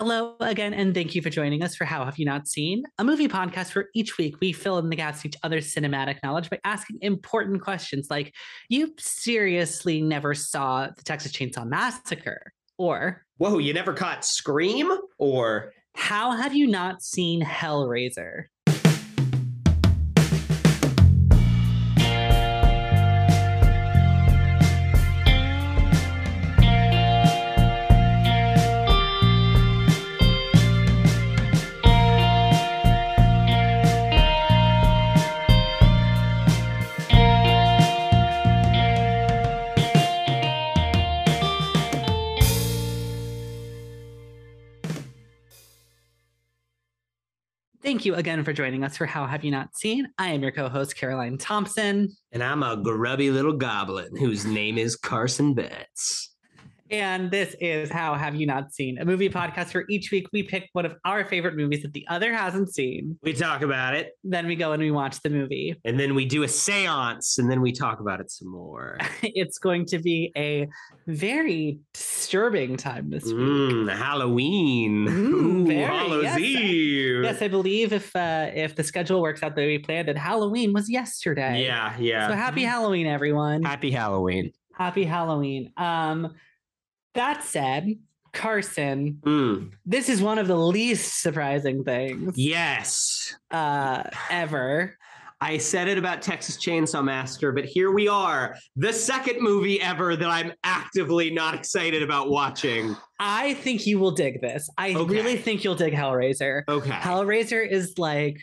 Hello again, and thank you for joining us for How Have You Not Seen, a movie podcast where each week we fill in the gaps of each other's cinematic knowledge by asking important questions like, You seriously never saw the Texas Chainsaw Massacre? Or, Whoa, you never caught Scream? Or How have you not seen Hellraiser? Thank you again for joining us for How Have You Not Seen. I am your co host, Caroline Thompson. and I'm a grubby little goblin whose name is Carson Betts. And this is How Have You Not Seen, a movie podcast where each week we pick one of our favorite movies that the other hasn't seen. We talk about it, Then we go and we watch the movie. and then we do a seance, and then we talk about it some more. It's going to be a very disturbing time this week. Mm, Halloween. Mm, Ooh, very, Hallows yes. Eve. Yes, I believe if uh, if the schedule works out the way we planned it, Halloween was yesterday. Yeah, yeah. So happy Halloween, everyone. Happy Halloween. Happy Halloween. Um, that said, Carson, Mm, this is one of the least surprising things yes. uh, ever. I said it about Texas Chainsaw Massacre, but here we are. The second movie ever that I'm actively not excited about watching. I think you will dig this. I Okay. really think you'll dig Hellraiser. Okay. Hellraiser is like,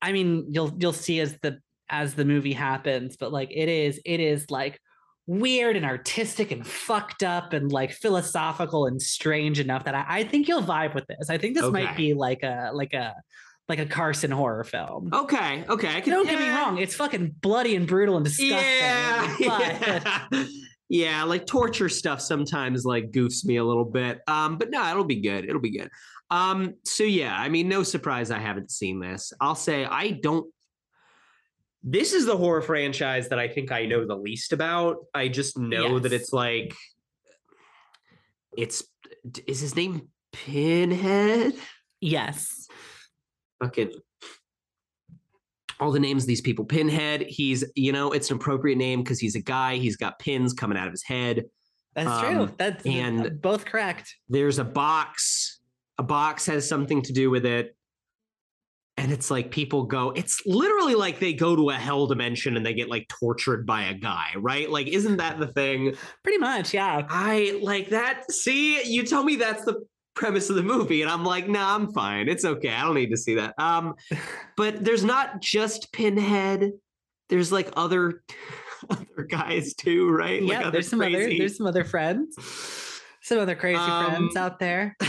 I mean, you'll you'll see as the as the movie happens, but like it is it is like weird and artistic and fucked up and like philosophical and strange enough that I, I think you'll vibe with this. I think this might be like a like a like a Carson horror film. Okay. Okay. Can, Don't get me wrong, it's fucking bloody and brutal and disgusting. Yeah. Yeah. Yeah, like torture stuff sometimes like goofs me a little bit. Um, but no, it'll be good. It'll be good. Um, so yeah, I mean, no surprise I haven't seen this. I'll say I don't this is the horror franchise that I think I know the least about. I just know that it's like it's is his name Pinhead? yes. fucking all the names of these people. Pinhead, he's, you know, it's an appropriate name because he's a guy, he's got pins coming out of his head. That's true. Um, That's and- both correct. There's a box, a box has something to do with it. And it's like people go, it's literally like they go to a hell dimension and they get like tortured by a guy, right? Like, isn't that the thing? Pretty much, yeah. I like that. See, you tell me that's the premise of the movie, and I'm like, nah, I'm fine. It's okay. I don't need to see that. Um, but there's not just Pinhead. There's like other other guys too, right? Like yeah, other there's some other there's some other friends, some other crazy friends Um, out there.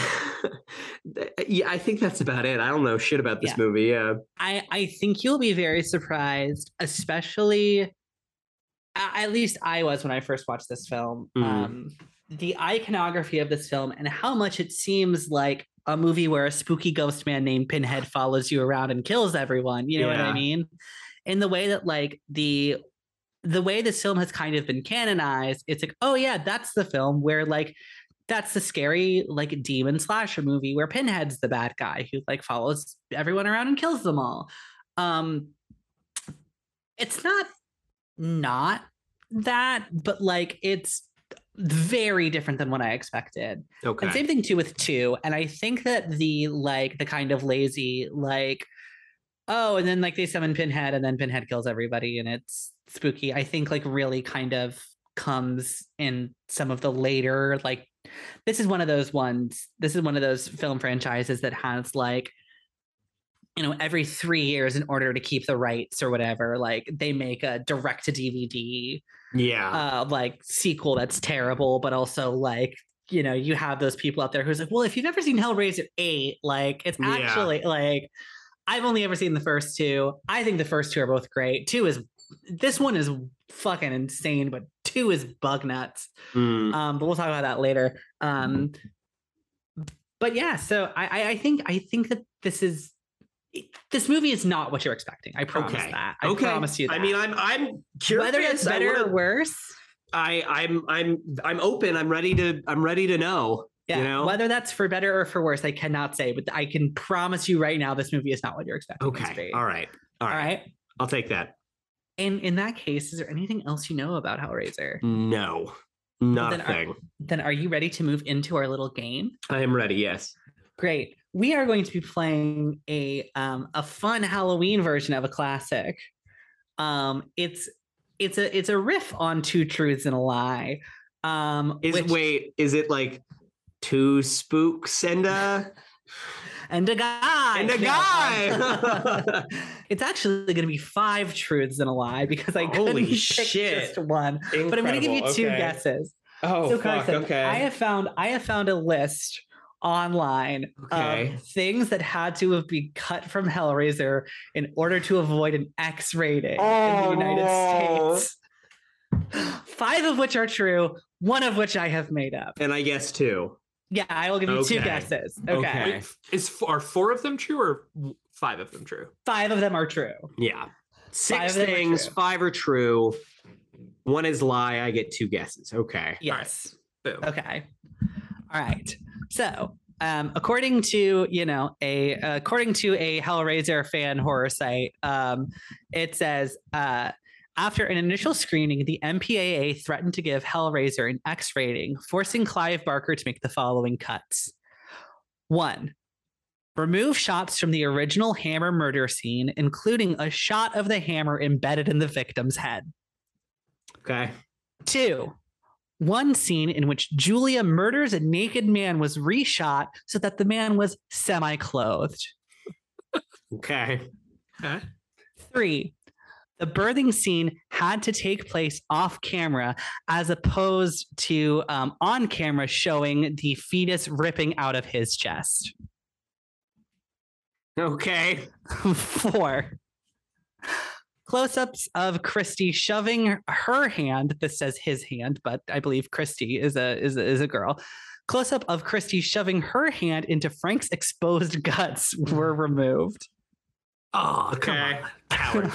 yeah, I think that's about it. I don't know shit about this Yeah. movie. Yeah. I I think you'll be very surprised, especially at least I was when I first watched this film. Mhm. Um, the iconography of this film and how much it seems like a movie where a spooky ghost man named Pinhead follows you around and kills everyone. You know what I mean? In the way that like the the way this film has kind of been canonized, it's like, oh yeah, that's the film where like that's the scary like demon slasher movie where Pinhead's the bad guy who like follows everyone around and kills them all. Um it's not not that, but like it's very different than what I expected. Okay. And same thing too with two. And I think that the like the kind of lazy like oh, and then like they summon Pinhead and then Pinhead kills everybody and it's spooky. I think like really kind of comes in some of the later like this is one of those ones. This is one of those film franchises that has like you know every 3 years in order to keep the rights or whatever like they make a direct to DVD yeah. uh like sequel that's terrible but also like you know you have those people out there who's like well if you've ever seen hellraiser 8 like it's Yeah. actually like i've only ever seen the first two i think the first two are both great two is this one is fucking insane but two is bug nuts Mm. um but we'll talk about that later um but yeah so i i, I think i think that this is this movie is not what you're expecting i promise Okay. that i okay. promise you that I mean, I'm I'm curious. whether it's better wanna- or worse I I'm I'm I'm open. I'm ready to I'm ready to know. Yeah, You know? whether that's for better or for worse, I cannot say, but I can promise you right now, this movie is not what you're expecting. Okay. All right. All All right. right. I'll take that. And in that case, is there anything else you know about Hellraiser? No, not then a are- Then are you ready to move into our little game? I am ready. Yes. Great. We are going to be playing a um, a fun Halloween version of a classic. Um, it's it's a it's a riff on Two Truths and a Lie. Um, Is which- wait? Is it like two spooks and a and a guy and a guy? it's actually going to be five truths and a lie because I Holy couldn't pick shit. just one. But I'm going to give you two Okay. guesses. Oh so fuck. Carson, okay. I have found I have found a list online Okay. of things that had to have been cut from Hellraiser in order to avoid an X rating in the Oh, United. States. Five of which are true, one of which I have made up. and I guess two. Yeah, I will give you two guesses. Okay. Okay. Is are four of them true or w- five of them true? Five of them are true. Yeah. Six of them are things. Five are true. One is lie. I get two guesses. Okay. Yes. Boom. Okay. All right. So, um, according to you know a according to a Hellraiser fan horror site, um, it says uh, after an initial screening, the MPAA threatened to give Hellraiser an X rating, forcing Clive Barker to make the following cuts: one. Remove shots from the original hammer murder scene, including a shot of the hammer embedded in the victim's head. Okay. Two, one scene in which Julia murders a naked man was reshot so that the man was semi clothed. Okay. Okay. Three, the birthing scene had to take place off camera as opposed to um, on camera showing the fetus ripping out of his chest. Okay. Four. Close ups of Christy shoving her hand. This says his hand, but I believe Christy is a is a, is a girl. Close up of Christy shoving her hand into Frank's exposed guts were removed. Oh, come Okay. on.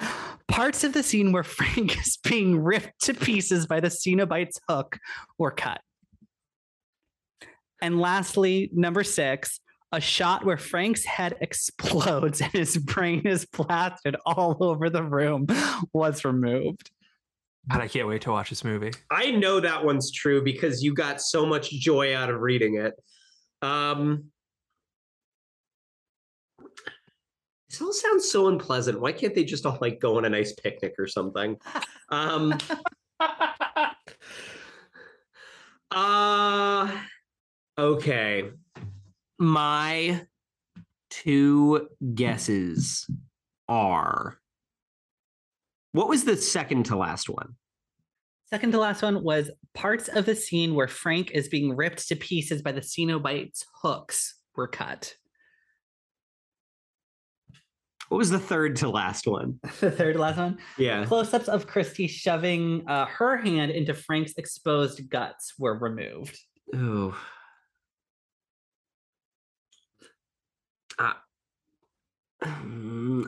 Parts of the scene where Frank is being ripped to pieces by the Cenobite's hook were cut. And lastly, number six, a shot where Frank's head explodes and his brain is blasted all over the room was removed. And I can't wait to watch this movie. I know that one's true because you got so much joy out of reading it. Um, this all sounds so unpleasant. Why can't they just all like go on a nice picnic or something? Um, uh, okay. My two guesses are. What was the second to last one? Second to last one was parts of the scene where Frank is being ripped to pieces by the Cenobite's hooks were cut. What was the third to last one? The third to last one. Yeah. Close-ups of Christy shoving uh, her hand into Frank's exposed guts were removed. Oh. Ah. Mm,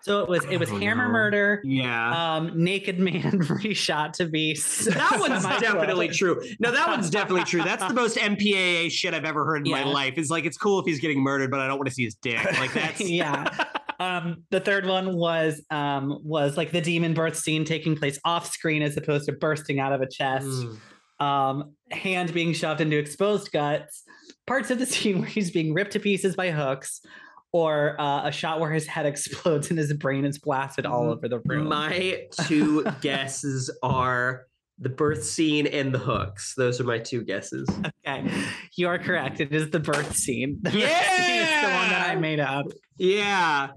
So it was it was hammer no. murder, yeah. um, naked man reshot to be. that one's definitely true. No, that one's definitely true. That's the most MPAA shit I've ever heard in Yeah. my life. Is like it's cool if he's getting murdered, but I don't want to see his dick. Like that's yeah. Um, the third one was um, was like the demon birth scene taking place off screen as opposed to bursting out of a chest. Mm. um, hand being shoved into exposed guts, parts of the scene where he's being ripped to pieces by hooks, or uh, a shot where his head explodes and his brain is blasted all over the room. My two guesses are the birth scene and the hooks. Those are my two guesses. okay, you are correct. It is the birth scene. The birth scene is the one that I made up. Yeah.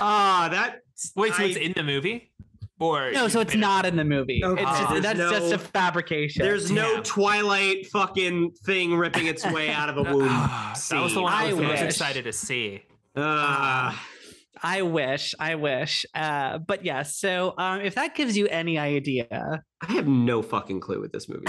Ah, that Wait, so it's in the movie? Or No, so it's not in the movie. Okay, It's just there's that's no- just a fabrication. There's no Damn. Twilight fucking thing ripping its way out of a womb. That was the one I I was most excited to see. Ah. I wish, I wish. Uh, but yes, so um, if that gives you any idea, I have no fucking clue what this movie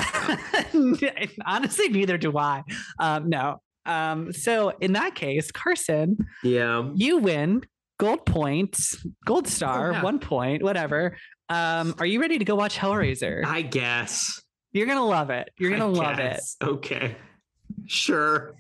is. Honestly, neither do I. Um, no. Um, so in that case, Carson, yeah. you win gold points, gold star, Oh, yeah. one point, whatever. Um, are you ready to go watch Hellraiser? I guess. You're gonna love it. You're gonna love it. Okay. Sure.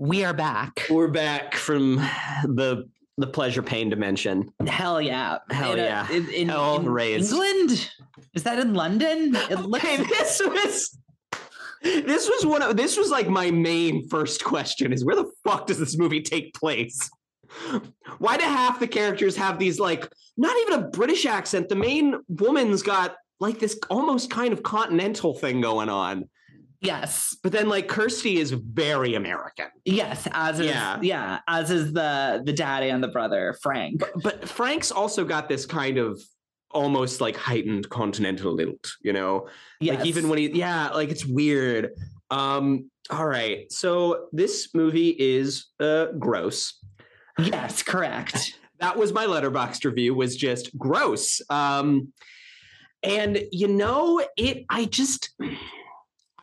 We are back. We're back from the the pleasure pain dimension. Hell yeah. Hell In yeah. In, in, Hell in raised. England? Is that in London? It looks Okay, this was this was one of this was like my main first question is where the fuck does this movie take place? Why do half the characters have these like not even a British accent? The main woman's got like this almost kind of continental thing going on. Yes. But then like Kirsty is very American. Yes, as is Yeah. yeah. as is the the daddy and the brother, Frank. But Frank's also got this kind of almost like heightened continental lilt, you know? Yes. Like even when he yeah, like it's weird. Um all right. So this movie is uh gross. Yes, correct. That was my Letterboxd review was just gross. Um and you know, it I just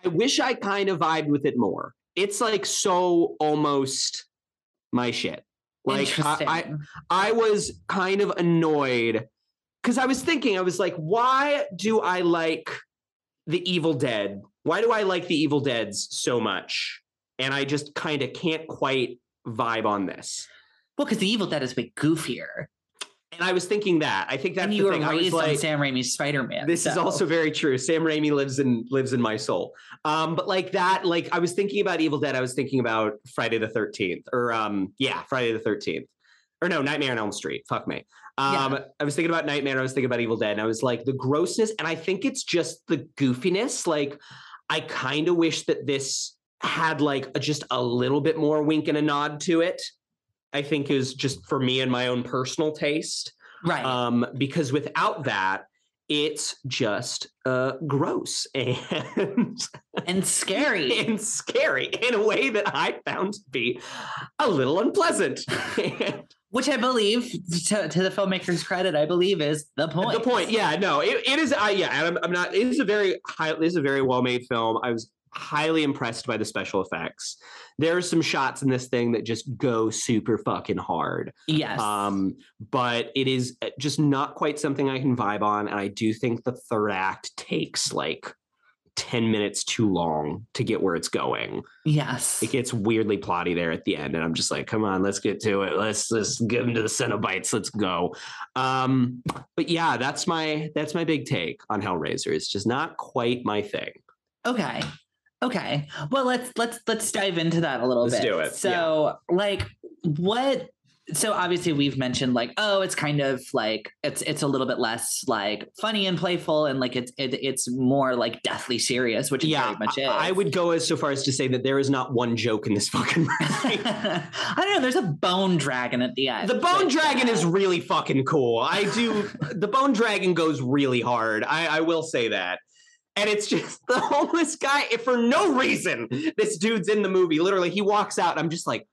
wish I kind of vibed with it more. It's like so almost my shit. Like I, I I was kind of annoyed because I was thinking, I was like, why do I like the Evil Dead? Why do I like the Evil Deads so much? And I just kind of can't quite vibe on this. well, because the Evil Dead is way goofier, And I was thinking that. I think that's and the you were thing. I was raised on like, Sam Raimi's Spider Man. this is also very true. Sam Raimi lives in lives in my soul. Um, but like that, like I was thinking about Evil Dead. I was thinking about Friday the Thirteenth, or um, yeah, Friday the Thirteenth, or no, Nightmare on Elm Street. Fuck me. Um, I was thinking about Nightmare. I was thinking about Evil Dead, and I was like the grossness, and I think it's just the goofiness. Like I kind of wish that this had like a, just a little bit more wink and a nod to it. I think is just for me and my own personal taste right. um, because without that, it's just uh, gross and and scary. and scary in a way that I found to be a little unpleasant. Which I believe, to, to the filmmaker's credit, I believe is the point. the point, yeah, no, it, it is. I yeah, and I'm, I'm not. It is a very high. It is a very well made film. I was highly impressed by the special effects. There are some shots in this thing that just go super fucking hard. Yes. Um, but it is uh, just not quite something I can vibe on. And I do think the third act takes like 10 minutes too long to get where it's going. yes. It gets weirdly plotty there at the end. And I'm just like, come on, let's get to it. Let's let's get into the Cenobites. Let's go. Um, but yeah, that's my that's my big take on Hellraiser. It's just not quite my thing. Okay. Okay. Well, let's let's let's dive into that a little bit. Let's bit. do it. So, like what so obviously we've mentioned like oh it's kind of like it's it's a little bit less like funny and playful and like it's it, it's more like deathly serious which it Yeah, much is. I, I would go as so far as to say that there is not one joke in this fucking movie. I don't know. There's a bone dragon at the end. The bone dragon is really fucking cool. I do. the bone dragon goes really hard. I, I will say that. And it's just the homeless guy. If for no reason, this dude's in the movie. Literally, he walks out. And I'm just like,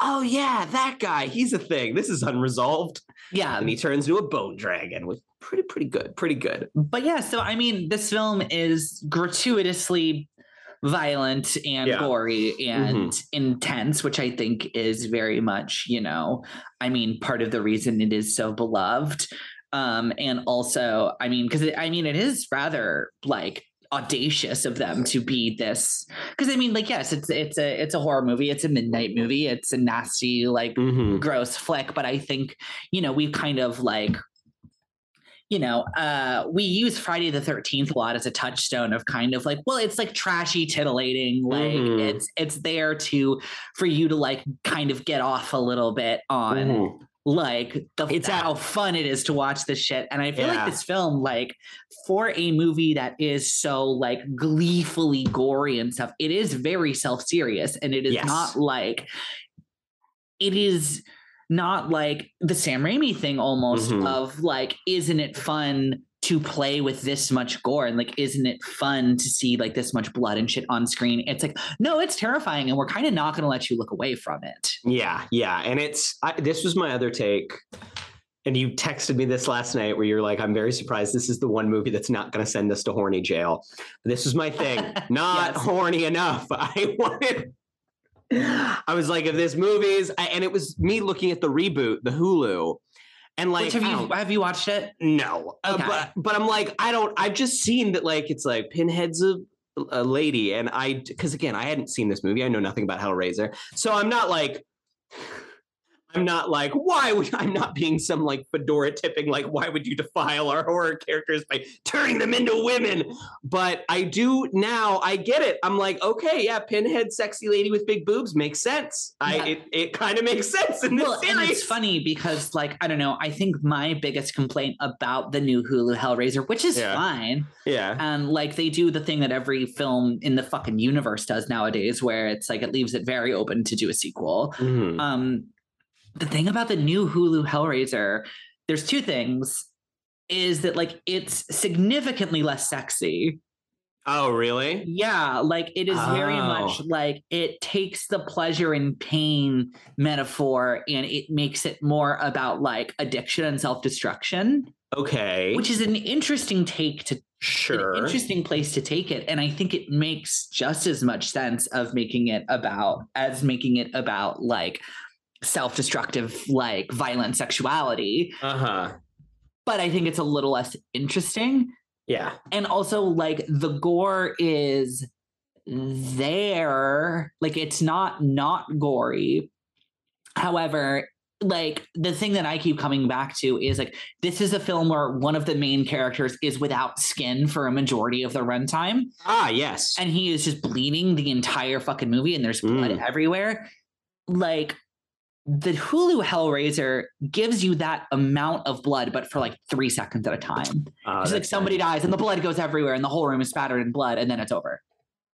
oh yeah, that guy. He's a thing. This is unresolved. yeah. And he turns into a bone dragon which pretty, pretty good. Pretty good. But yeah, so I mean, this film is gratuitously violent and Yeah. gory and mm-hmm. intense, which I think is very much, you know, I mean, part of the reason it is so beloved. Um, and also, I mean, because I mean, it is rather like audacious of them to be this because I mean, like, yes, it's it's a it's a horror movie, it's a midnight movie, it's a nasty, like Mhm. gross flick but i think you know we've kind of like you know uh we use friday the 13th a lot as a touchstone of kind of like well it's like trashy titillating like Mhm. it's it's there to for you to like kind of get off a little bit on Mhm. Like the It's how fun it is to watch this shit and i feel Yeah. like this film like for a movie that is so like gleefully gory and stuff it is very self-serious and it is Yes. not like it is not like the Sam Raimi thing almost Mhm. of like, isn't it fun to play with this much gore? And like, isn't it fun to see like this much blood and shit on screen? It's like, no, it's terrifying. And we're kind of not going to let you look away from it. Yeah, yeah, and it's I, this was my other take, and you texted me this last night where you're like, I'm very surprised this is the one movie that's not going to send us to horny jail. This is my thing. Not Yes. horny enough. I wanted. I was like, if this movie's, and it was me looking at the reboot, the Hulu, and like, Which have you have you watched it? no, Uh, Okay. but but I'm like, I don't. I've just seen that like it's like Pinhead's a a lady, and I because again, I hadn't seen this movie. I know nothing about Hellraiser, so I'm not like. I'm not like, why would I'm not being some like fedora tipping, like, why would you defile our horror characters by turning them into women? But I do now, I get it. I'm like, okay, yeah, Pinhead, sexy lady with big boobs makes sense. I Yeah. it, it kind of makes sense in this Well, series. and it's funny because, like, I don't know. I think my biggest complaint about the new Hulu Hellraiser, which is Yeah. fine, Yeah. and like they do the thing that every film in the fucking universe does nowadays, where it's like it leaves it very open to do a sequel. Mhm. Um, the thing about the new Hulu Hellraiser, there's two things. Is that like it's significantly less sexy? Oh, really? Yeah, like it is very oh. much Oh. like it takes the pleasure and pain metaphor and it makes it more about like addiction and self-destruction, Okay. which is an interesting take to sure. interesting place to take it. And I think it makes just as much sense of making it about as making it about like self-destructive, like violent sexuality. Uh huh. But I think it's a little less interesting. Yeah. and also like the gore is there like it's not not gory however like the thing that i keep coming back to is like this is a film where one of the main characters is without skin for a majority of the runtime Ah, yes. and he is just bleeding the entire fucking movie and there's blood Mm. everywhere like the hulu hellraiser gives you that amount of blood but for like three seconds at a time Ah, it's like somebody nice. dies and the blood goes everywhere and the whole room is spattered in blood and then it's over.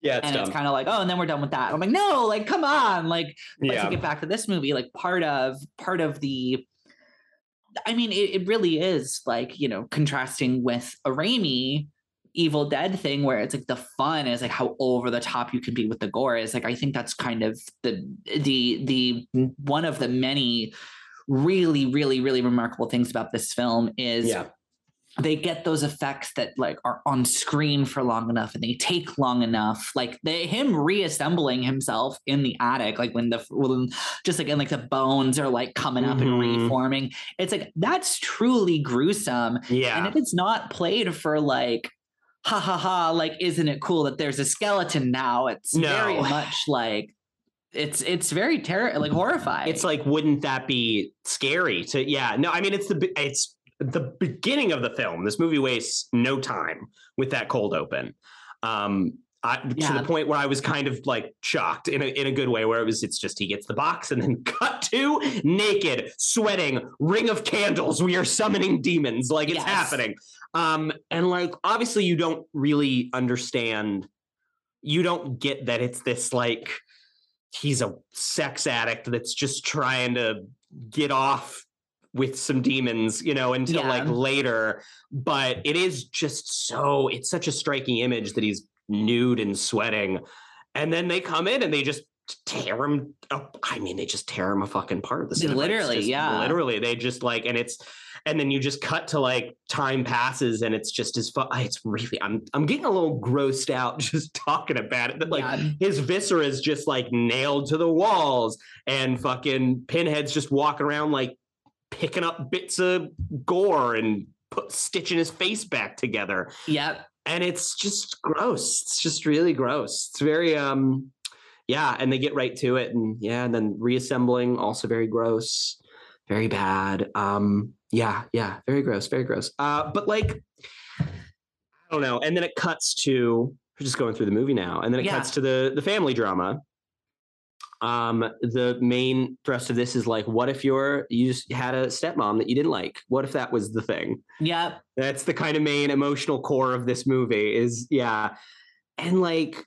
Yeah, it's and dumb. it's kind of like, oh, and then we're done with that. I'm like, no, like, come on. Like, but yeah. get back to this movie, like part of part of the I mean, it, it really is like, you know, contrasting with a Raimi Evil Dead thing where it's like the fun is like how over the top you can be with the gore is like I think that's kind of the the the one of the many really, really, really remarkable things about this film is yeah. they get those effects that like are on screen for long enough and they take long enough like they him reassembling himself in the attic like when the when just like and like the bones are like coming up and Mhm. reforming it's like that's truly gruesome Yeah. and if it's not played for like ha ha ha like isn't it cool that there's a skeleton now it's very much like it's it's very terror like horrifying it's like, wouldn't that be scary to? Yeah. No, I mean, it's the it's the beginning of the film. This movie wastes no time with that cold open. Um, I, to the point where I was kind of like shocked in a in a good way, where it was it's just he gets the box and then cut to naked, sweating, ring of candles. We are summoning demons, like it's Yes. happening. Um, and like obviously you don't really understand. You don't get that it's this like he's a sex addict that's just trying to get off with some demons, you know, until Yeah. like later. But it is just so it's such a striking image that he's nude and sweating. And then they come in and they just tear him up. I mean, they just tear him a fucking part. The Cenobites Literally, yeah. Literally, they just like, and it's, and then you just cut to like time passes and it's just as fun. It's really, I'm, I'm getting a little grossed out just talking about it. That like Yeah. his viscera is just like nailed to the walls and fucking pinheads just walking around like picking up bits of gore and put stitching his face back together yep and it's just gross it's just really gross it's very um yeah and they get right to it and yeah and then reassembling also very gross very bad um yeah yeah very gross very gross. Uh but like i don't know and then it cuts to we're just going through the movie now and then it Yeah. cuts to the the family drama. Um the main thrust of this is like what if you're you just had a stepmom that you didn't like? What if that was the thing? Yep. That's the kind of main emotional core of this movie is yeah. And like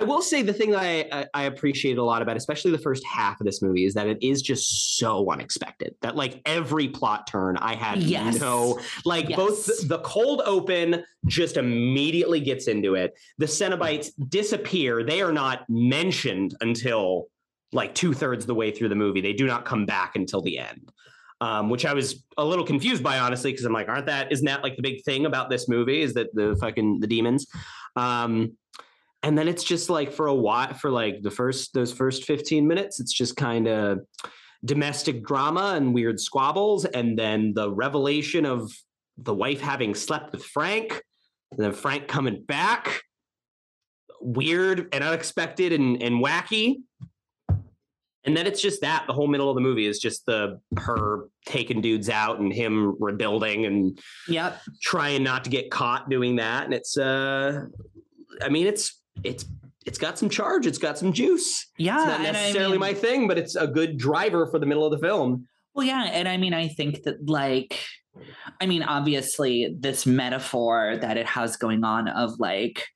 I, will say the thing that I, I I appreciate a lot about, especially the first half of this movie, is that it is just so unexpected. That like every plot turn I had Yes. no like both the, the cold open just immediately gets into it. The Cenobites disappear. They are not mentioned until like two thirds the way through the movie. They do not come back until the end. um, which I was a little confused by, honestly, because I'm like, aren't that isn't that like the big thing about this movie? Is that the fucking the demons? Um, and then it's just like for a while, for like the first those first 15 minutes, it's just kind of domestic drama and weird squabbles, and then the revelation of the wife having slept with Frank, and then Frank coming back, weird and unexpected and, and wacky. And then it's just that the whole middle of the movie is just the her taking dudes out and him rebuilding and Yep. trying not to get caught doing that. And it's uh i mean it's it's it's got some charge it's got some juice Yeah. it's not and I necessarily mean- my thing but it's a good driver for the middle of the film Well, yeah, and I mean, I think that like, I mean, obviously, this metaphor that it has going on of like,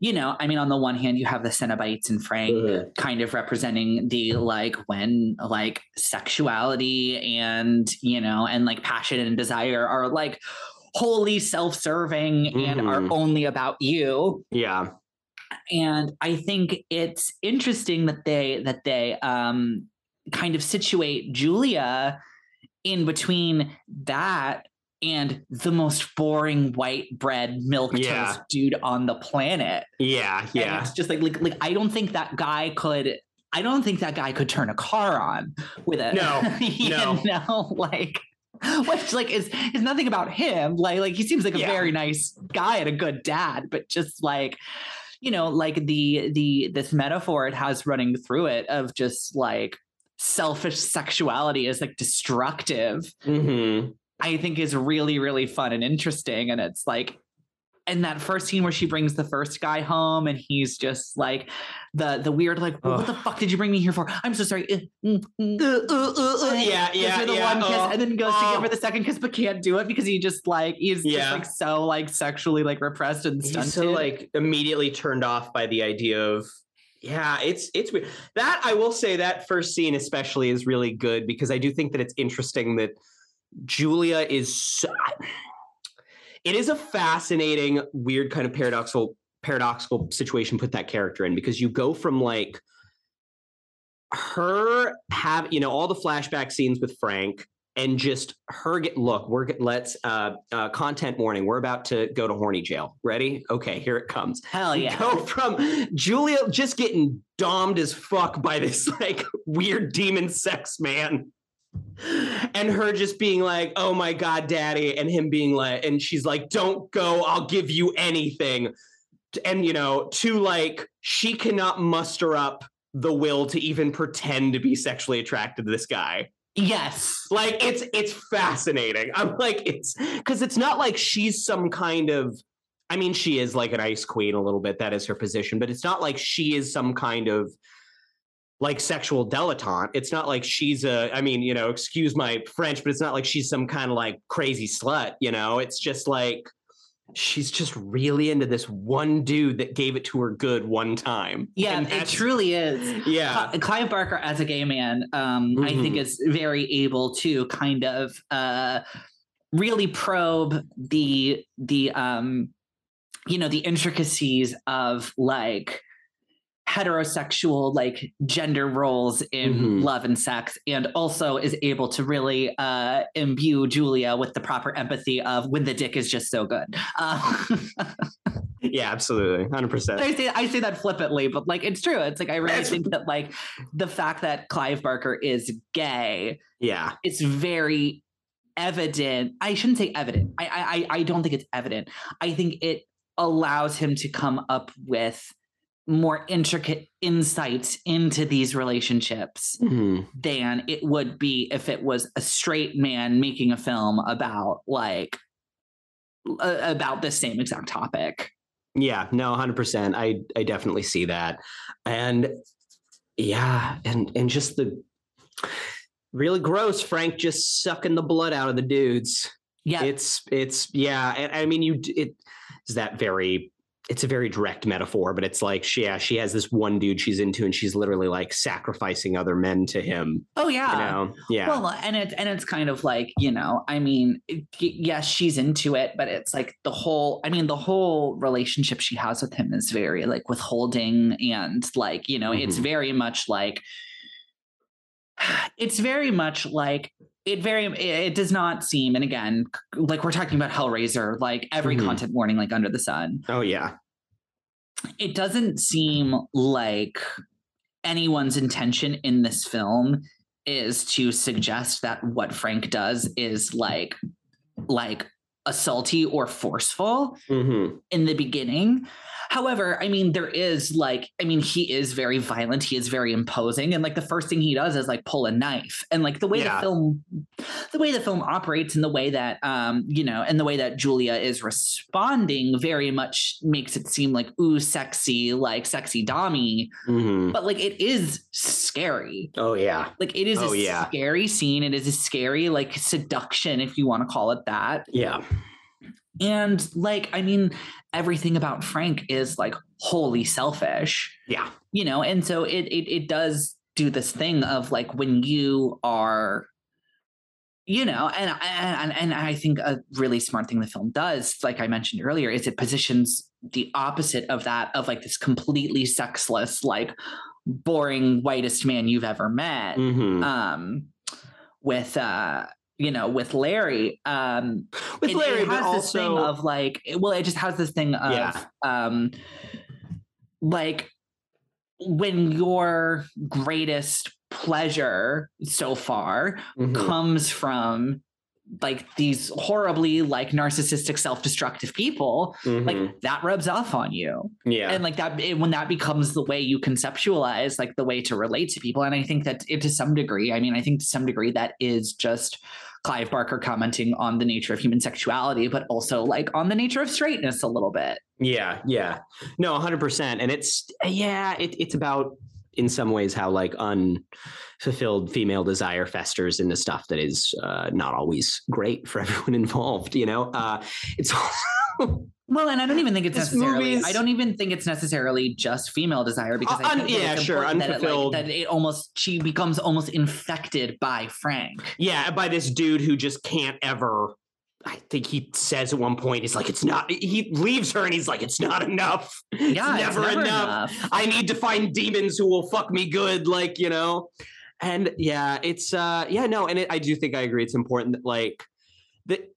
you know, I mean, on the one hand, you have the Cenobites and Frank Mhm. kind of representing the like when like sexuality and you know and like passion and desire are like wholly self-serving and are Mhm. only about you yeah and i think it's interesting that they that they um kind of situate julia in between that and the most boring white bread milk Yeah. toast dude on the planet yeah and yeah it's just like, like like I don't think that guy could I don't think that guy could turn a car on with it. No, you no. know, like which like is is nothing about him. Like like he seems like a Yeah. very nice guy and a good dad, but just like you know, like the the this metaphor it has running through it of just like selfish sexuality is like destructive. Mhm. I think is really, really fun and interesting. And it's like, and that first scene where she brings the first guy home and he's just like the the weird, like, well, what the fuck did you bring me here for? I'm so sorry. Uh, mm, mm. Uh, uh, uh, uh, yeah yeah the yeah one kiss oh, and then goes to oh. give her the second kiss, but can't do it because he just like he's just like so like sexually like repressed and stunted. he's so like immediately turned off by the idea of yeah it's it's weird that i will say that first scene especially is really good because i do think that it's interesting that julia is so, it is a fascinating weird kind of paradoxical paradoxical situation put that character in because you go from like her have you know all the flashback scenes with frank and just her get look we're get, let's uh, uh content warning we're about to go to horny jail. Ready? Okay here it comes. Hell yeah. go from julia just getting domed as fuck by this like weird demon sex man and her just being like oh my god daddy and him being like and she's like don't go i'll give you anything and you know to like she cannot muster up the will to even pretend to be sexually attracted to this guy. Yes. like it's it's fascinating. I'm like it's because it's not like she's some kind of i mean she is like an ice queen a little bit. That is her position. But it's not like she is some kind of like sexual dilettante. It's not like she's a i mean you know excuse my french but it's not like she's some kind of like crazy slut you know? It's just like she's just really into this one dude that gave it to her good one time Yeah, it truly is. yeah Cli- Clive Barker as a gay man, um, I think Mhm. is very able to kind of uh, really probe the the um, you know the intricacies of like heterosexual like gender roles in Mhm. love and sex and also is able to really uh imbue julia with the proper empathy of when the dick is just so good uh, yeah absolutely 100% I say I say that flippantly, but like it's true. It's like I really think that like the fact that Clive Barker is gay, yeah it's very evident. I shouldn't say evident. I I I- I don't think it's evident. I think it allows him to come up with more intricate insights into these relationships Mhm. than it would be if it was a straight man making a film about like a- about the same exact topic. Yeah, no, hundred percent. I I definitely see that, and yeah, and and just the really gross. Frank just sucking the blood out of the dudes. Yeah. It's it's yeah. And I mean, you it is that very. It's a very direct metaphor, but it's like she yeah she has this one dude she's into, and she's literally like sacrificing other men to him. oh yeah. You know, yeah, Well, and it's and it's kind of like you know, I mean, it- yes, she's into it, but it's like the whole. I mean, the whole relationship she has with him is very like withholding and like you know, it's Mhm. very much like it's very much like it very it does not seem and again like we're talking about hellraiser like every Mhm. content warning like under the sun Oh yeah. it doesn't seem like anyone's intention in this film is to suggest that what frank does is like like assaulty or forceful Mm-hmm. in the beginning. However, I mean, there is like, I mean, he is very violent. He is very imposing, and like the first thing he does is like pull a knife, and like the way Yeah. the film, the way the film operates, and the way that, um, you know, and the way that Julia is responding, very much makes it seem like ooh, sexy, like sexy dommy, Mm-hmm. but like it is scary. Oh yeah. Like it is Oh, a yeah. scary scene. It is a scary like seduction, if you want to call it that. Yeah. And like, I mean, everything about Frank is like wholly selfish, Yeah. you know, and so it it it does do this thing of like when you are you know and and and i think a really smart thing the film does like i mentioned earlier is it positions the opposite of that of like this completely sexless like boring whitest man you've ever met Mm-hmm. um with uh you know with larry um With it- Larry, it, but has this thing also of like well it just has this thing of Yeah. um like when your greatest pleasure so far Mhm. comes from like these horribly like narcissistic self-destructive people Mhm. like that rubs off on you yeah. and like that it, when that becomes the way you conceptualize like the way to relate to people and i think that it to some degree i mean i think to some degree that is just clive barker commenting on the nature of human sexuality but also like on the nature of straightness a little bit Yeah, yeah. No, 100%. And it's, yeah, it, it's about, in some ways, how like unfulfilled female desire festers into stuff that is uh, not always great for everyone involved, you know? Uh, it's well and i don't even think it's This necessarily movie's- i don't even think it's necessarily just female desire because Uh, i un- think yeah, sure, important that it, like, unfulfilled. that it almost she becomes almost infected by frank yeah, by this dude who just can't ever. I think he says at one point, he's like, it's not, he leaves her and he's like, it's not enough. It's yeah never, never enough. enough. I need to find demons who will fuck me good, like, you know? And yeah, it's uh yeah, no, and it, I do think I agree. It's important that like that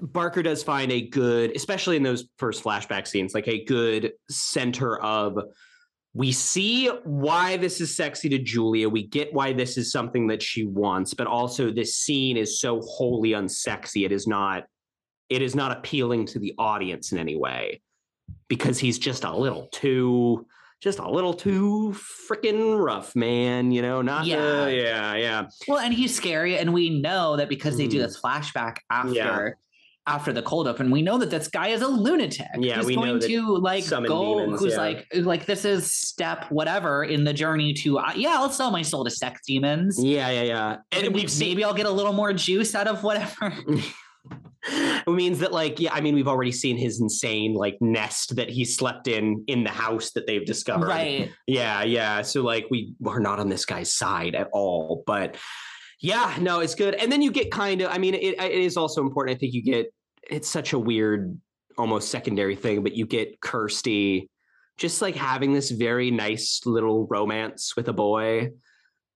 Barker does find a good, especially in those first flashback scenes, like a good center of we see why this is sexy to Julia. We get why this is something that she wants, but also this scene is so wholly unsexy. It is not it is not appealing to the audience in any way because he's just a little too just a little too freaking rough, man. You know, not Yeah. yeah, yeah, yeah. Well, and he's scary, and we know that because they do Mhm. this flashback after Yeah. After the cold open, we know that this guy is a lunatic. Yeah, who's we know going that to like go. demons, who's yeah. like like this is step whatever in the journey to uh, yeah, I'll sell my soul to sex demons. Yeah, yeah, yeah. And Maybe- we've seen maybe I'll get a little more juice out of whatever. it means that like yeah i mean we've already seen his insane like nest that he slept in in the house that they've discovered right. yeah yeah so like we are not on this guy's side at all but yeah no it's good and then you get kind of i mean it, it is also important i think you get it's such a weird almost secondary thing but you get kirsty just like having this very nice little romance with a boy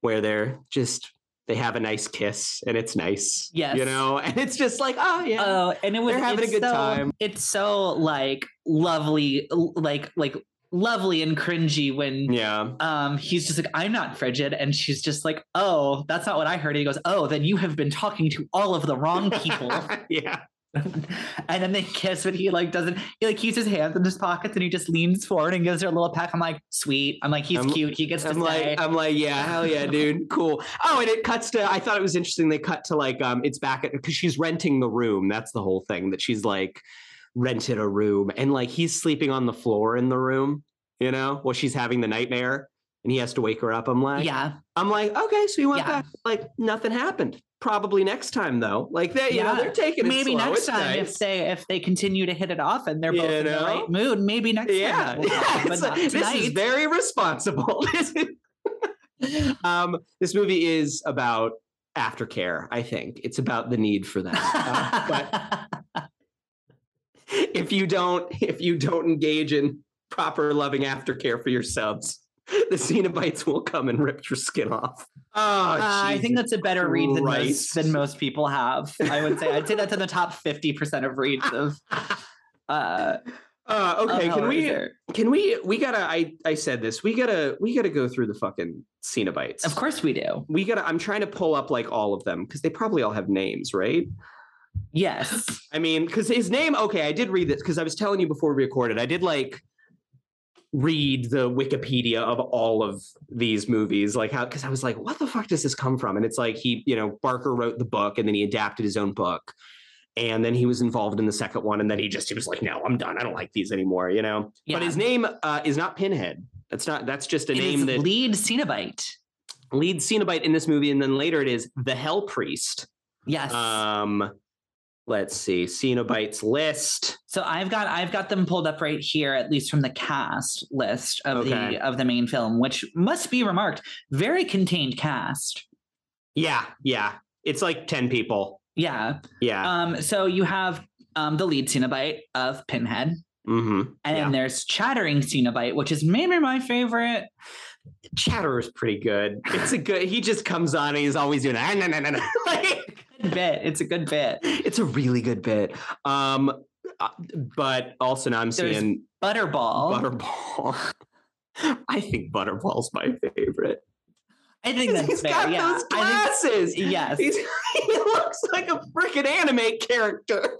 where they're just they have a nice kiss and it's nice Yes. you know and it's just like oh yeah Oh, and it was They're having a good so- time. It's so like lovely, like like lovely and cringy when yeah um he's just like i'm not frigid and she's just like oh that's not what i heard he goes oh then you have been talking to all of the wrong people yeah and then they kiss but he like doesn't he like keeps his hands in his pockets and he just leans forward and gives her a little peck i'm like sweet i'm like he's I'm- cute he gets to I'm stay like, I'm like, yeah, hell yeah, dude, cool. Oh, and it cuts to. I thought it was interesting. They cut to like, um, it's back at because she's renting the room. That's the whole thing. That she's like rented a room, and like he's sleeping on the floor in the room. You know, while she's having the nightmare, and he has to wake her up. I'm like, yeah I'm like, okay, so you went Yeah. back. Like nothing happened. Probably next time though. Like they, you know, they're taking it maybe slow. next It's time nice. if they if they continue to hit it off and they're both You in the right mood maybe next yeah, time yeah, not this is very responsible. This um, this movie is about aftercare. I think it's about the need for that. Uh, but if you don't, if you don't engage in proper loving aftercare for your subs, the Cenobites will come and rip your skin off. Oh, Uh, I think that's a better read than most, than most people have. I would say I'd say that's in the top fifty percent of reads of. Uh, Uh, of okay, can we can we we gotta I I said this. We gotta we gotta go through the fucking Cenobites. Of course we do. We gotta I'm trying to pull up like all of them because they probably all have names, right? Yes. I mean, because his name, okay, I did read this because I was telling you before we recorded. I did like read the Wikipedia of all of these movies, like how because I was like, what the fuck does this come from? And it's like he, you know, Barker wrote the book and then he adapted his own book. And then he was involved in the second one, and then he just he was like, "No, I'm done. I don't like these anymore." You know. Yeah. But his name uh, is not Pinhead. That's not. That's just a It name that lead Cenobite. Lead Cenobite in this movie, and then later it is the Hell Priest. Yes. Um, let's see, Cenobites list. so I've got I've got them pulled up right here, at least from the cast list of Okay. the of the main film, which must be remarked. Very contained cast. Yeah, yeah. It's like 10 people. Yeah. Yeah. Um. So you have um the lead Cenobite of Pinhead, mm-hmm. and yeah. then there's Chattering Cenobite, which is maybe my favorite. Chatter is pretty good. It's a good, he just comes on and he's always doing, ah, no, no, no, no. Like, Good bit. It's a good bit. it's a really good bit. Um, uh, but also now I'm There's seeing Butterball. Butterball. I think Butterball's my favorite. I think that's He's fair. got yeah. those I glasses. think, yes. He's, he looks like a freaking anime character.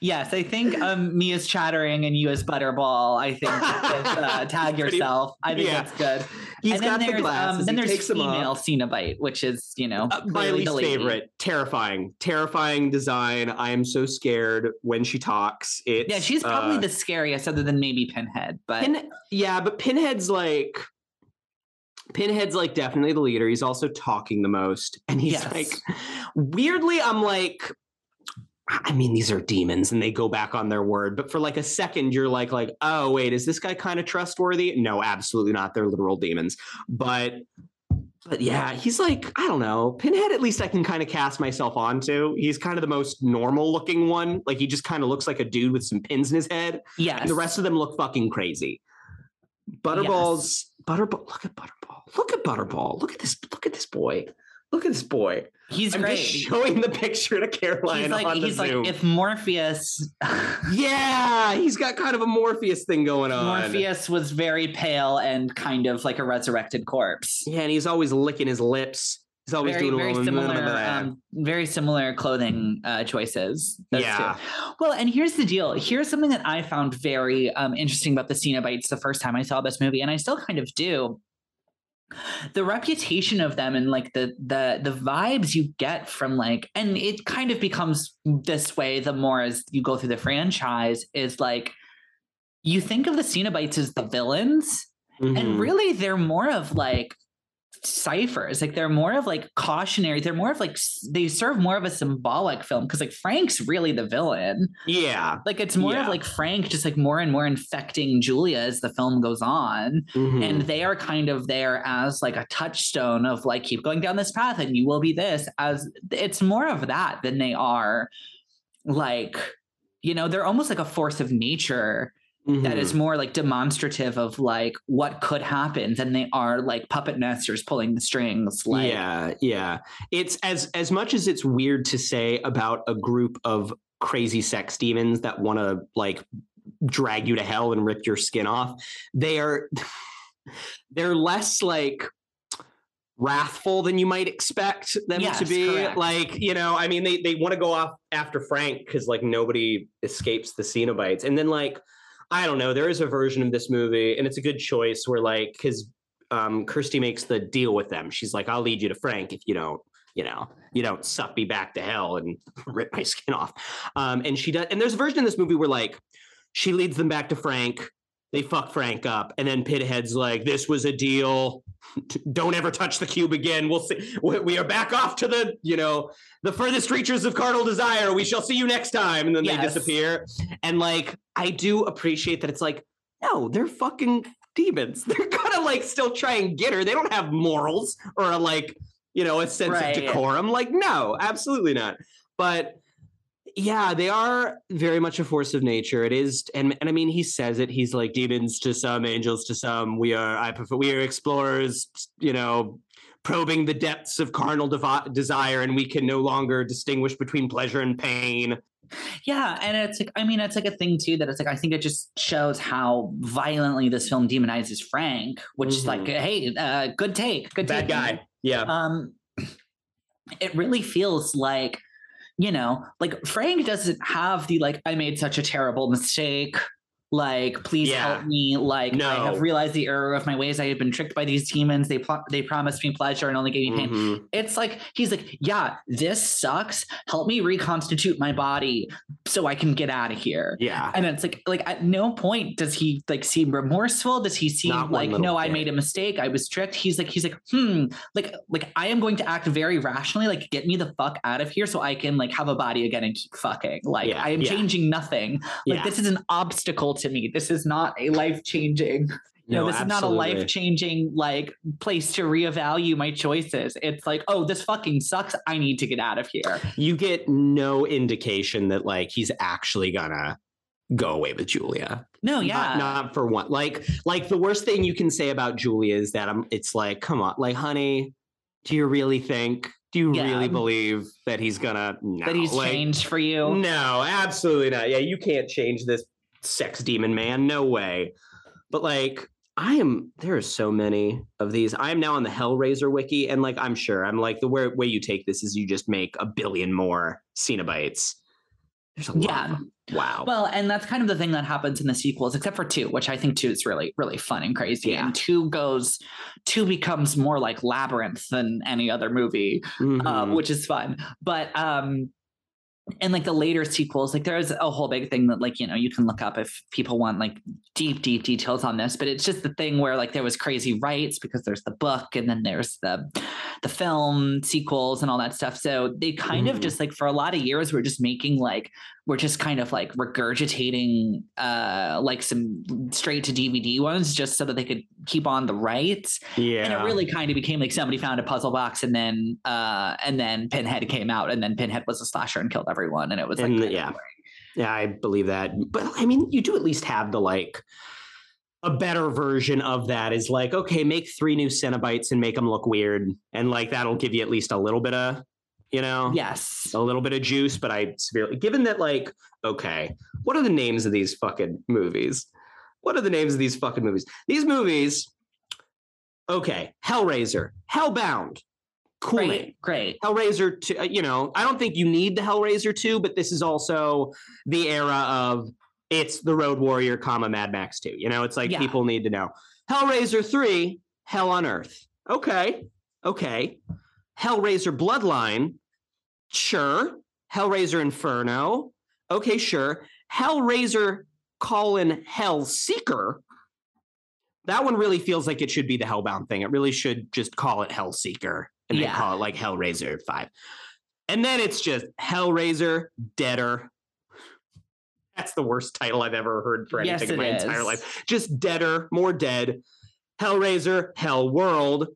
Yes, I think um, me as chattering and you as Butterball. I think uh, tag yourself. I think yeah. that's good. He's and then got the glasses. Um, then there's takes them off. female Cenobite, which is you know Uh, my least favorite. Terrifying. Terrifying design. I am so scared when she talks. It's Yeah, she's probably uh, the scariest, other than maybe Pinhead. But Pin, yeah, but Pinhead's like Pinhead's like definitely the leader. He's also talking the most. And he's Yes. like weirdly, I'm like, I mean, these are demons and they go back on their word. But for like a second, you're like, like, oh wait, is this guy kind of trustworthy? No, absolutely not. They're literal demons. But but yeah, he's like, I don't know. Pinhead, at least I can kind of cast myself onto. He's kind of the most normal looking one. Like he just kind of looks like a dude with some pins in his head. Yeah. And the rest of them look fucking crazy. Butterball's Butterball. Look at Butterball. Look at Butterball. Look at this. Look at this boy. Look at this boy. he's I'm great. just showing the picture to Caroline he's like on the he's like Zoom. if Morpheus yeah, he's got kind of a Morpheus thing going on. Morpheus was very pale and kind of like a resurrected corpse. Yeah, and he's always licking his lips. He's always very doing a very little blah, blah, similar um, very similar clothing uh, choices Yeah. two. well and here's the deal here's something that i found very um, interesting about the cenobites the first time i saw this movie and i still kind of do the reputation of them and like the the the vibes you get from like and it kind of becomes this way the more as you go through the franchise is like you think of the cenobites as the villains and Mhm. really they're more of like ciphers. Like they're more of like cautionary. They're more of like they serve more of a symbolic film because like frank's really the villain. Yeah, like it's more Yeah. of like frank just like more and more infecting julia as the film goes on. Mhm. and they are kind of there as like a touchstone of like keep going down this path and you will be this as it's more of that than they are like you know they're almost like a force of nature that Mhm. is more like demonstrative of like what could happen than they are like puppet masters pulling the strings like yeah, yeah. It's as as much as it's weird to say about a group of crazy sex demons that want to like drag you to hell and rip your skin off. They are they're less like wrathful than you might expect them Yes, to be. correct. Like, you know, I mean they they want to go off after Frank cuz like nobody escapes the Cenobites. And then like I don't know, there is a version of this movie and it's a good choice where like cuz um, Kirsty makes the deal with them. She's like, "I'll lead you to Frank if you don't, you know, you don't suck me back to hell and rip my skin off." Um, and she does. And there's a version in this movie where like she leads them back to Frank. They fuck Frank up, and then Pinhead's like, "This was a deal. Don't ever touch the cube again. We'll see. We are back off to the, you know, the furthest reaches of carnal desire. We shall see you next time." And then they disappear. And like, I do appreciate that it's like, no, they're fucking demons. They're gonna like still try and get her. They don't have morals or a like, you know, a sense Right. of decorum. Like, no, absolutely not. But Yeah, they are very much a force of nature. It is, and and I mean, he says it. He's like demons to some, angels to some. We are, I prefer, we are explorers. You know, probing the depths of carnal desire, and we can no longer distinguish between pleasure and pain. Yeah, and it's like I mean, it's like a thing too that it's like I think it just shows how violently this film demonizes Frank, which is like, hey, uh, good take, good take. Bad take. guy. Yeah. Um, it really feels like, you know, like Frank doesn't have the like I made such a terrible mistake. Like, please Yeah. help me. Like, I have realized the error of my ways. I have been tricked by these demons. They pl- they promised me pleasure and only gave me pain. Mhm. It's like he's like, yeah, this sucks. Help me reconstitute my body so I can get out of here. Yeah. And it's like, like at no point does he like seem remorseful. Does he seem like, no, I made a mistake. I was tricked. He's like, he's like, hmm, like, like I am going to act very rationally. Like, get me the fuck out of here so I can like have a body again and keep fucking. Like, Yeah, I am yeah. changing nothing. Like, this is an obstacle to me. This is not a life changing. No, this is not a life changing like place to reevaluate my choices. It's like, oh, this fucking sucks. I need to get out of here. You get no indication that like he's actually gonna go away with Julia. No, Not- yeah. Not, for one. Like, like the worst thing you can say about Julia is that I'm. It's like, come on, like, honey, do you really think? Do you Yeah. really believe that he's gonna? No, that he's like, changed for you. No, absolutely not. Yeah, you can't change this sex demon man. No way. But like, I am. There are so many of these. I am now on the Hellraiser wiki, and like, I'm sure I'm like the way, way you take this is you just make a billion more Cenobites. There's a lot. Yeah. Wow. Well, and that's kind of the thing that happens in the sequels, except for two, which I think two is really, really fun and crazy. Yeah. And two goes, two becomes more like Labyrinth than any other movie, um, Mhm. which is fun. But um, and like the later sequels, like there's a whole big thing that like you know you can look up if people want like deep, deep details on this. But it's just the thing where like there was crazy rights because there's the book and then there's the the film sequels and all that stuff. So they kind of Mhm. just like for a lot of years we're just making like we're just kind of like regurgitating uh like some straight to DVD ones just so that they could keep on the rights. yeah. And it really kind of became like somebody found a puzzle box and then uh and then Pinhead came out and then Pinhead was a slasher and killed everyone and it was like And, yeah. Yeah, I believe that. But I mean, you do at least have the like a better version of that is like, okay, make three new Cenobites and make them look weird. And like that'll give you at least a little bit of, you know, Yes. a little bit of juice. But I severely given that, like, okay, what are the names of these fucking movies? What are the names of these fucking movies? These movies, okay, Hellraiser, Hellbound. Cool name. Great. Great. Hellraiser 2, uh, you know, I don't think you need the Hellraiser 2, but this is also the era of it's the Road Warrior, comma Mad Max 2. You know, it's like Yeah. people need to know. Hellraiser 3, Hell on Earth. Okay. Okay. Hellraiser Bloodline. Sure. Hellraiser Inferno. Okay, sure. Hellraiser colon Hell Seeker. That one really feels like it should be the Hellbound thing. It really should just call it Hell Seeker and then call it like Hellraiser 5. And then it's just Hellraiser Deader. That's the worst title I've ever heard for Yes, anything in it my entire life. Just Deader, more dead. Hellraiser, Hell World,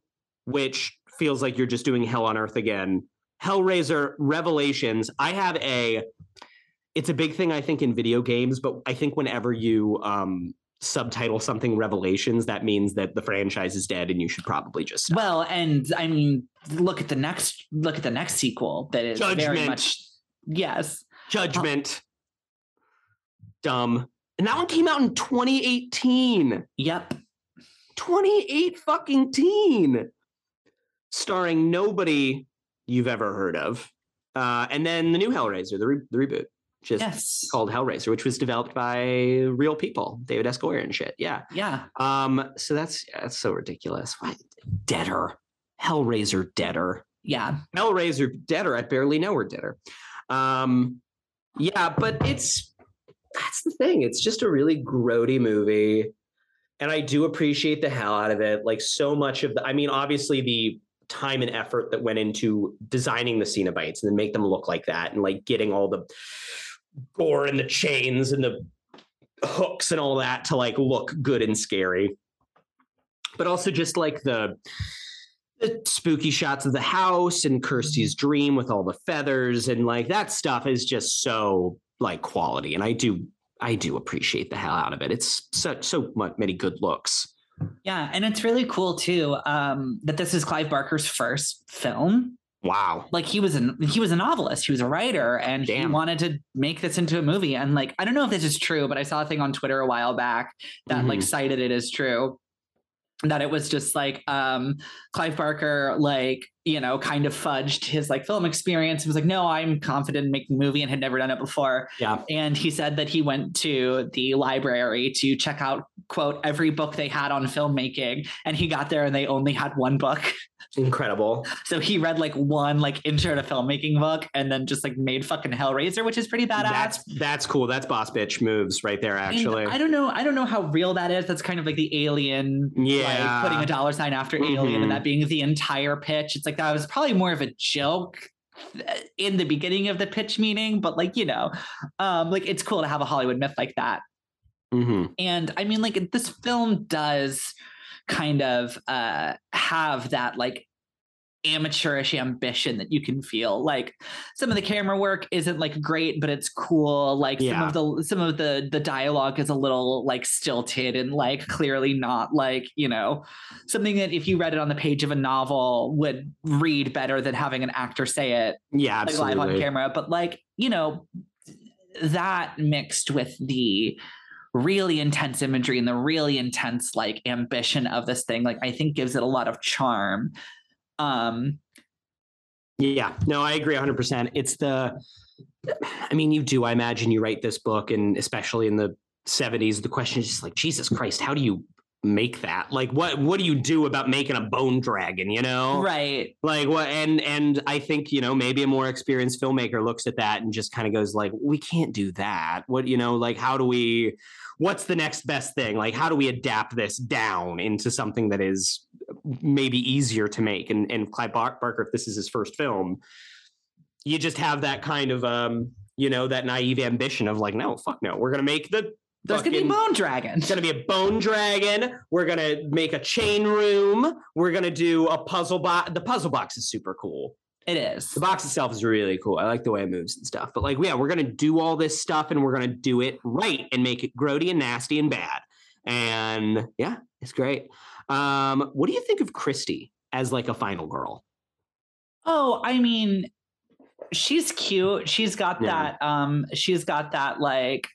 which feels like you're just doing Hell on Earth again. Hellraiser Revelations. I have a it's a big thing I think in video games, but I think whenever you um subtitle something Revelations, that means that the franchise is dead and you should probably just stop. Well, and I mean, look at the next look at the next sequel that is very Judgment. much yes. Judgment. Dumb. And that one came out in 2018. Yep. 28 fucking teen. Starring nobody you've ever heard of. Uh, and then the new Hellraiser, the, re- the reboot, just Yes. called Hellraiser, which was developed by real people, David S. Goyer and shit. Yeah. Yeah. Um, so that's that's so ridiculous. Why Deader? Hellraiser Deader. Yeah. Hellraiser Deader. I barely know her Deader. Um, yeah, but it's that's the thing. It's just a really grody movie. And I do appreciate the hell out of it. Like so much of the, I mean, obviously the time and effort that went into designing the Cenobites and then make them look like that and like getting all the gore and the chains and the hooks and all that to like look good and scary. But also just like the the spooky shots of the house and Kirsty's dream with all the feathers and like that stuff is just so like quality. And I do I do appreciate the hell out of it. It's such so much many good looks. Yeah, and it's really cool too um, that this is Clive Barker's first film. Wow. Like he was an he was a novelist, he was a writer, and he wanted to make this into a movie. And like I don't know if this is true, but I saw a thing on Twitter a while back that like Mhm. cited it as true. That it was just like um Clive Barker, like, you know, kind of fudged his like film experience. He was like, no, I'm confident in making a movie and had never done it before. Yeah. And he said that he went to the library to check out, quote, every book they had on filmmaking. And he got there and they only had one book. Incredible. So he read like one like intro to filmmaking book and then just like made fucking Hellraiser, which is pretty badass. That's that's cool. That's boss bitch moves right there, And actually. I don't know. I don't know how real that is. That's kind of like the alien, Yeah. like putting a dollar sign after alien Mhm. and that being the entire pitch. It's like that was probably more of a joke in the beginning of the pitch meeting, but like, you know, um, like it's cool to have a Hollywood myth like that. hmm And I mean, like this film does kind of uh have that like amateurish ambition that you can feel. Like some of the camera work isn't like great but it's cool. Like some of the some of the the dialogue is a little like stilted and like clearly not like you know something that if you read it on the page of a novel would read better than having an actor say it Yeah, like absolutely. live on camera. But like you know that mixed with the really intense imagery and the really intense like ambition of this thing like i think gives it a lot of charm um Yeah, no, I agree 100%. It's the, I mean, you do, I imagine you write this book, and especially in the 70s, the question is just like, Jesus Christ, how do you make that? Like, what what do you do about making a bone dragon, you know? right Like what and and I think, you know, maybe a more experienced filmmaker looks at that and just kind of goes like, we can't do that. What, you know, like how do we what's the next best thing? Like how do we adapt this down into something that is maybe easier to make? And and Clive Barker, if this is his first film, you just have that kind of um, you know, that naive ambition of like, no, fuck no, we're gonna make the there's gonna be bone dragons it's gonna be a bone dragon. We're gonna make a chain room. We're gonna do a puzzle box. The puzzle box is super cool. it is The box itself is really cool. I like the way it moves and stuff. But like, yeah, we're gonna do all this stuff and we're gonna do it right and make it grody and nasty and bad. And yeah, it's great. Um, what do you think of Christy as like a final girl? oh i mean she's cute she's got Yeah. that um she's got that like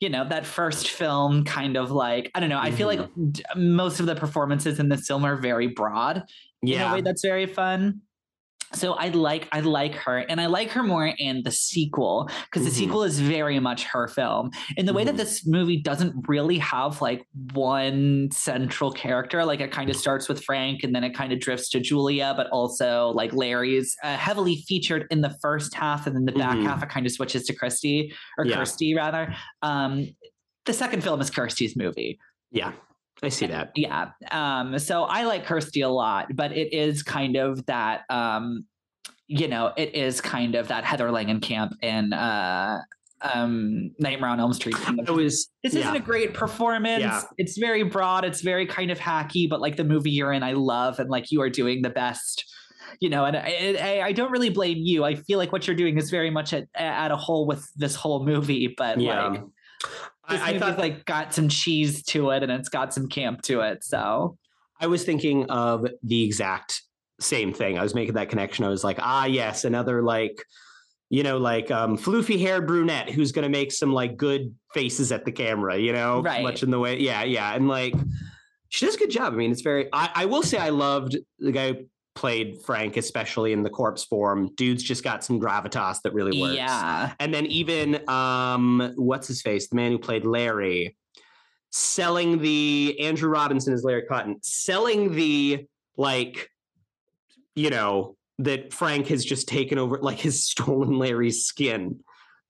you know that first film kind of like i don't know i feel like Mm-hmm. d- most of the performances in this film are very broad in a Yeah, way that's very fun. So I like I like her and I like her more in the sequel because the Mhm. sequel is very much her film. In the way that Mhm. this movie doesn't really have like one central character, like it kind of starts with Frank and then it kind of drifts to Julia, but also like Larry's uh, heavily featured in the first half and then the back Mhm. half it kind of switches to Christy or Yeah. Kirsty rather. Um, the second film is Kirsty's movie yeah, I see that. yeah um so i like kirsty a lot but it is kind of that um you know it is kind of that heather langenkamp in uh um nightmare on elm street kind of I was this yeah. isn't a great performance Yeah. it's very broad it's very kind of hacky but like the movie you're in i love and like you are doing the best you know and I, I, I don't really blame you i feel like what you're doing is very much at, at a whole with this whole movie but yeah. like I, I thought like got some cheese to it and it's got some camp to it so I was thinking of the exact same thing. I was making that connection. I was like, ah, yes, another like, you know, like um floofy haired brunette who's gonna make some like good faces at the camera, you know, Right. much in the way, yeah, yeah. And like she does a good job. I mean, it's very I, I will say I loved the guy played Frank, especially in the corpse form. Dude's just got some gravitas that really works. Yeah. And then even um, what's his face, the man who played Larry, selling the Andrew Robinson is Larry Cotton, selling the like, you know, that Frank has just taken over, like has stolen Larry's skin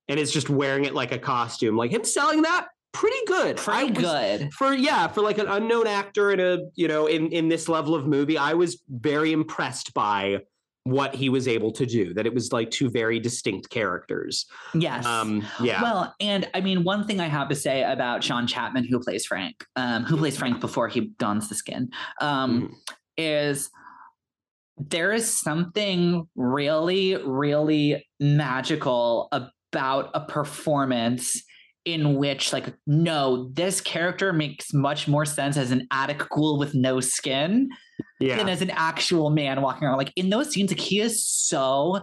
and is just wearing it like a costume. Like him selling that, pretty good. Pretty was- good. for yeah for like an unknown actor in a you know in in this level of movie i was very impressed by what he was able to do that it was like two very distinct characters Yes. um yeah Well, and I mean, one thing I have to say about Sean Chapman, who plays Frank, um, who plays Frank before he dons the skin, um, Mhm. is there is something really, really magical about a performance in which, like, no, this character makes much more sense as an attic ghoul with no skin Yeah. than as an actual man walking around. Like in those scenes, like he is so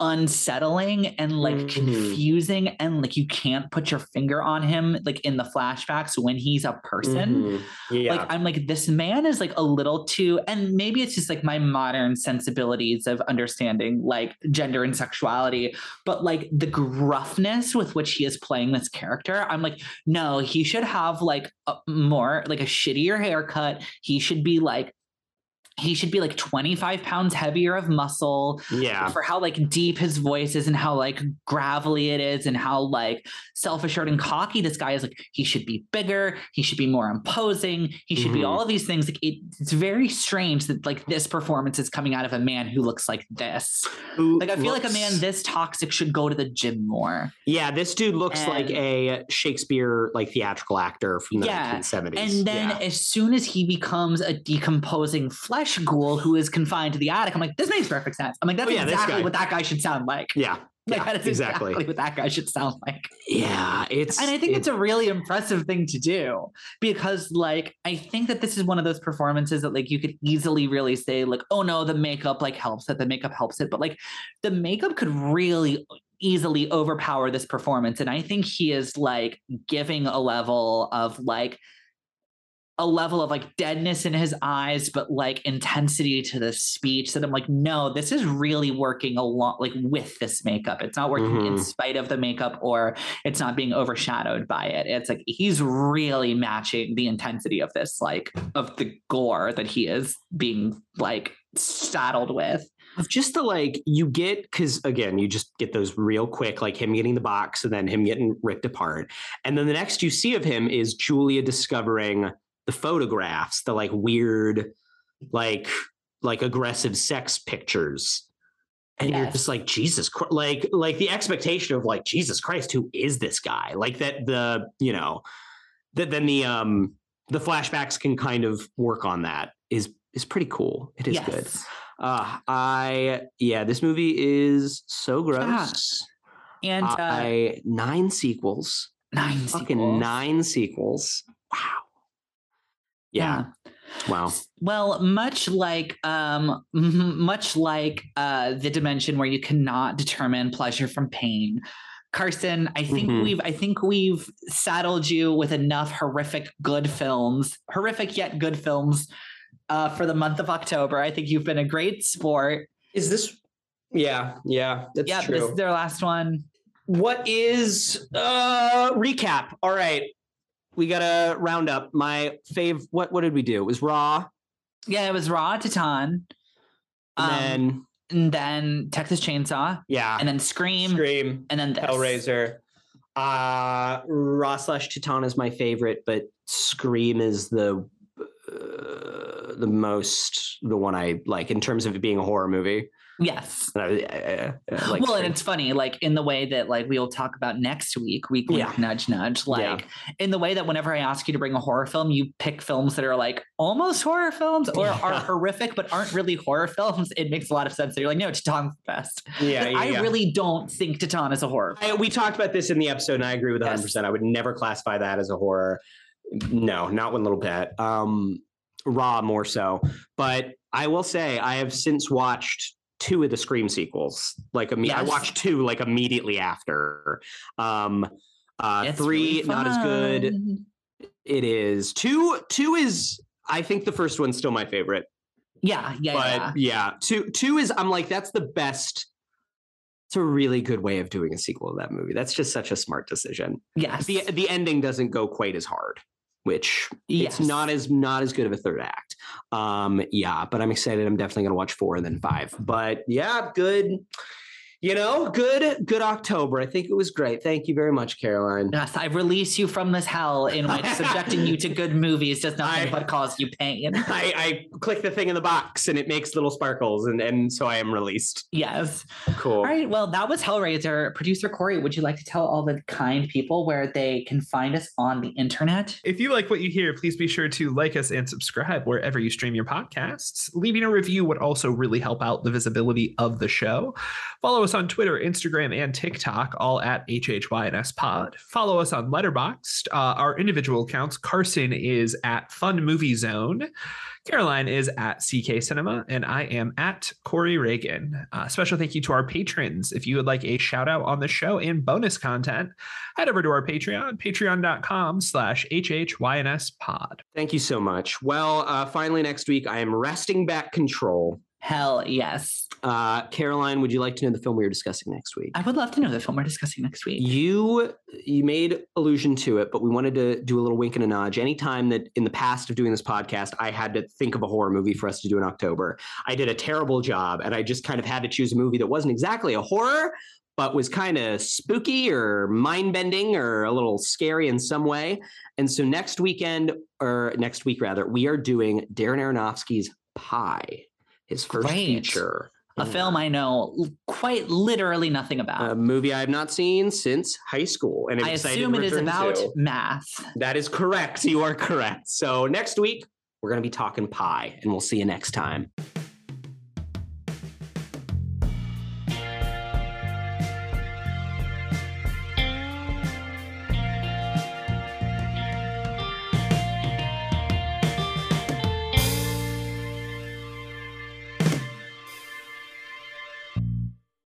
unsettling and like Mhm. confusing and like you can't put your finger on him like in the flashbacks when he's a person Mhm. Yeah. like i'm like this man is like a little too and maybe it's just like my modern sensibilities of understanding like gender and sexuality but like the gruffness with which he is playing this character i'm like no he should have like a more like a shittier haircut he should be like he should be like 25 pounds heavier of muscle yeah. for how like deep his voice is and how like gravelly it is and how like self-assured and cocky this guy is like he should be bigger he should be more imposing he should be Mhm. all of these things like it, it's very strange that like this performance is coming out of a man who looks like this Who like i feel like a man this toxic should go to the gym more Yeah, this dude looks like a Shakespeare like theatrical actor from the Yeah, 1970s. and then yeah. as soon as he becomes a decomposing flesh ghoul who is confined to the attic. I'm like this makes perfect sense. I'm like that's Oh, yeah, exactly what that guy should sound like. Yeah, like yeah, that is exactly. exactly what that guy should sound like. Yeah, it's and I think it- it's a really impressive thing to do because, like, I think that this is one of those performances that, like, you could easily really say, like, oh no, the makeup like helps it, the makeup helps it, but like, the makeup could really easily overpower this performance, and I think he is like giving a level of like a level of like deadness in his eyes, but like intensity to the speech that I'm like, no, this is really working a lot like with this makeup. It's not working in Mhm. spite of the makeup or it's not being overshadowed by it. It's like he's really matching the intensity of this, like of the gore that he is being like saddled with. of just the like you get because again you just get those real quick like him getting the box and then him getting ripped apart and then the next you see of him is julia discovering the photographs the like weird like like aggressive sex pictures and you're just like jesus Christ. like like the expectation of like jesus christ who is this guy like that the you know that then the um the flashbacks can kind of work on that is is pretty cool it is good uh, I yeah, this movie is so gross. And uh, I nine sequels, nine fucking sequels. nine sequels. Wow. Yeah. Wow. Well, much like um much like uh the dimension where you cannot determine pleasure from pain. Carson, I think Mhm. we've I think we've saddled you with enough horrific good films, horrific yet good films uh for the month of October. I think you've been a great sport. Is this? Yeah. Yeah. That's yeah, this is their last one. what is uh recap? All right. We gotta round up my fave. What what did we do? It was Raw, Yeah, it was Raw Titane. and Um, then and then Texas Chainsaw, yeah, and then Scream, Scream, and then this. Hellraiser. Uh Raw slash Titane is my favorite, but Scream is the uh, the most the one I like in terms of it being a horror movie. Yes. I, I- I- like well, and it's funny, like in the way that like we will talk about next week, week wink, Yeah. nudge nudge, like Yeah. in the way that whenever I ask you to bring a horror film, you pick films that are like almost horror films or are horrific but aren't really horror films. It makes a lot of sense. That you're like, no, Titane's the best. yeah, yeah, I yeah. really don't think Titan is a horror. We talked about this in the episode, and I agree with 100. percent I would never classify that as a horror. No, not one little bit. Um, Raw more so, but I will say I have since watched two of the Scream sequels. Like imme- I watched two like immediately after. Um, uh, three really not as good. It is two. Two is I think the first one's still my favorite, Yeah, yeah, but yeah. yeah, two two is I'm like that's the best. It's a really good way of doing a sequel to that movie. That's just such a smart decision. Yes. the the ending doesn't go quite as hard which yes. it's not as not as good of a third act. Um yeah but i'm excited. I'm definitely going to watch four and then five. But yeah good you know, good, good October. I think it was great. Thank you very much, Caroline. Yes, I release you from this hell in which subjecting you to good movies does nothing I- but cause you pain. I, I click the thing in the box and it makes little sparkles, and, and so I am released. Yes. Cool. All right. Well, that was Hellraiser. Producer Corey, would you like to tell all the kind people where they can find us on the internet? If you like what you hear, please be sure to like us and subscribe wherever you stream your podcasts. Leaving a review would also really help out the visibility of the show. Follow us on Twitter, Instagram, and TikTok, all at HHYNS Pod. Follow us on Letterboxd. Uh, our individual accounts, Carson is at Fun Movie Zone. Caroline is at CK Cinema, and I am at Corey Ragan. Uh, special thank you to our patrons. If you would like a shout out on the show and bonus content, head over to our Patreon, patreon.com slash HHYNS pod. Thank you so much. Well, uh, finally, next week, I am resting back control. Hell yes. Uh, Caroline, would you like to know the film we are discussing next week? I would love to know the film we're discussing next week. You you made allusion to it, but we wanted to do a little wink and a nudge. Anytime that in the past of doing this podcast, I had to think of a horror movie for us to do in October. I did a terrible job, and I just kind of had to choose a movie that wasn't exactly a horror, but was kind of spooky or mind bending or a little scary in some way. And so next weekend, or next week rather, we are doing Darren Aronofsky's Pi, his first Great. feature. A film I know quite literally nothing about. a movie I have not seen since high school, and I'm I assume it is about to. math. That is correct. You are correct. So next week we're going to be talking Pi, and we'll see you next time.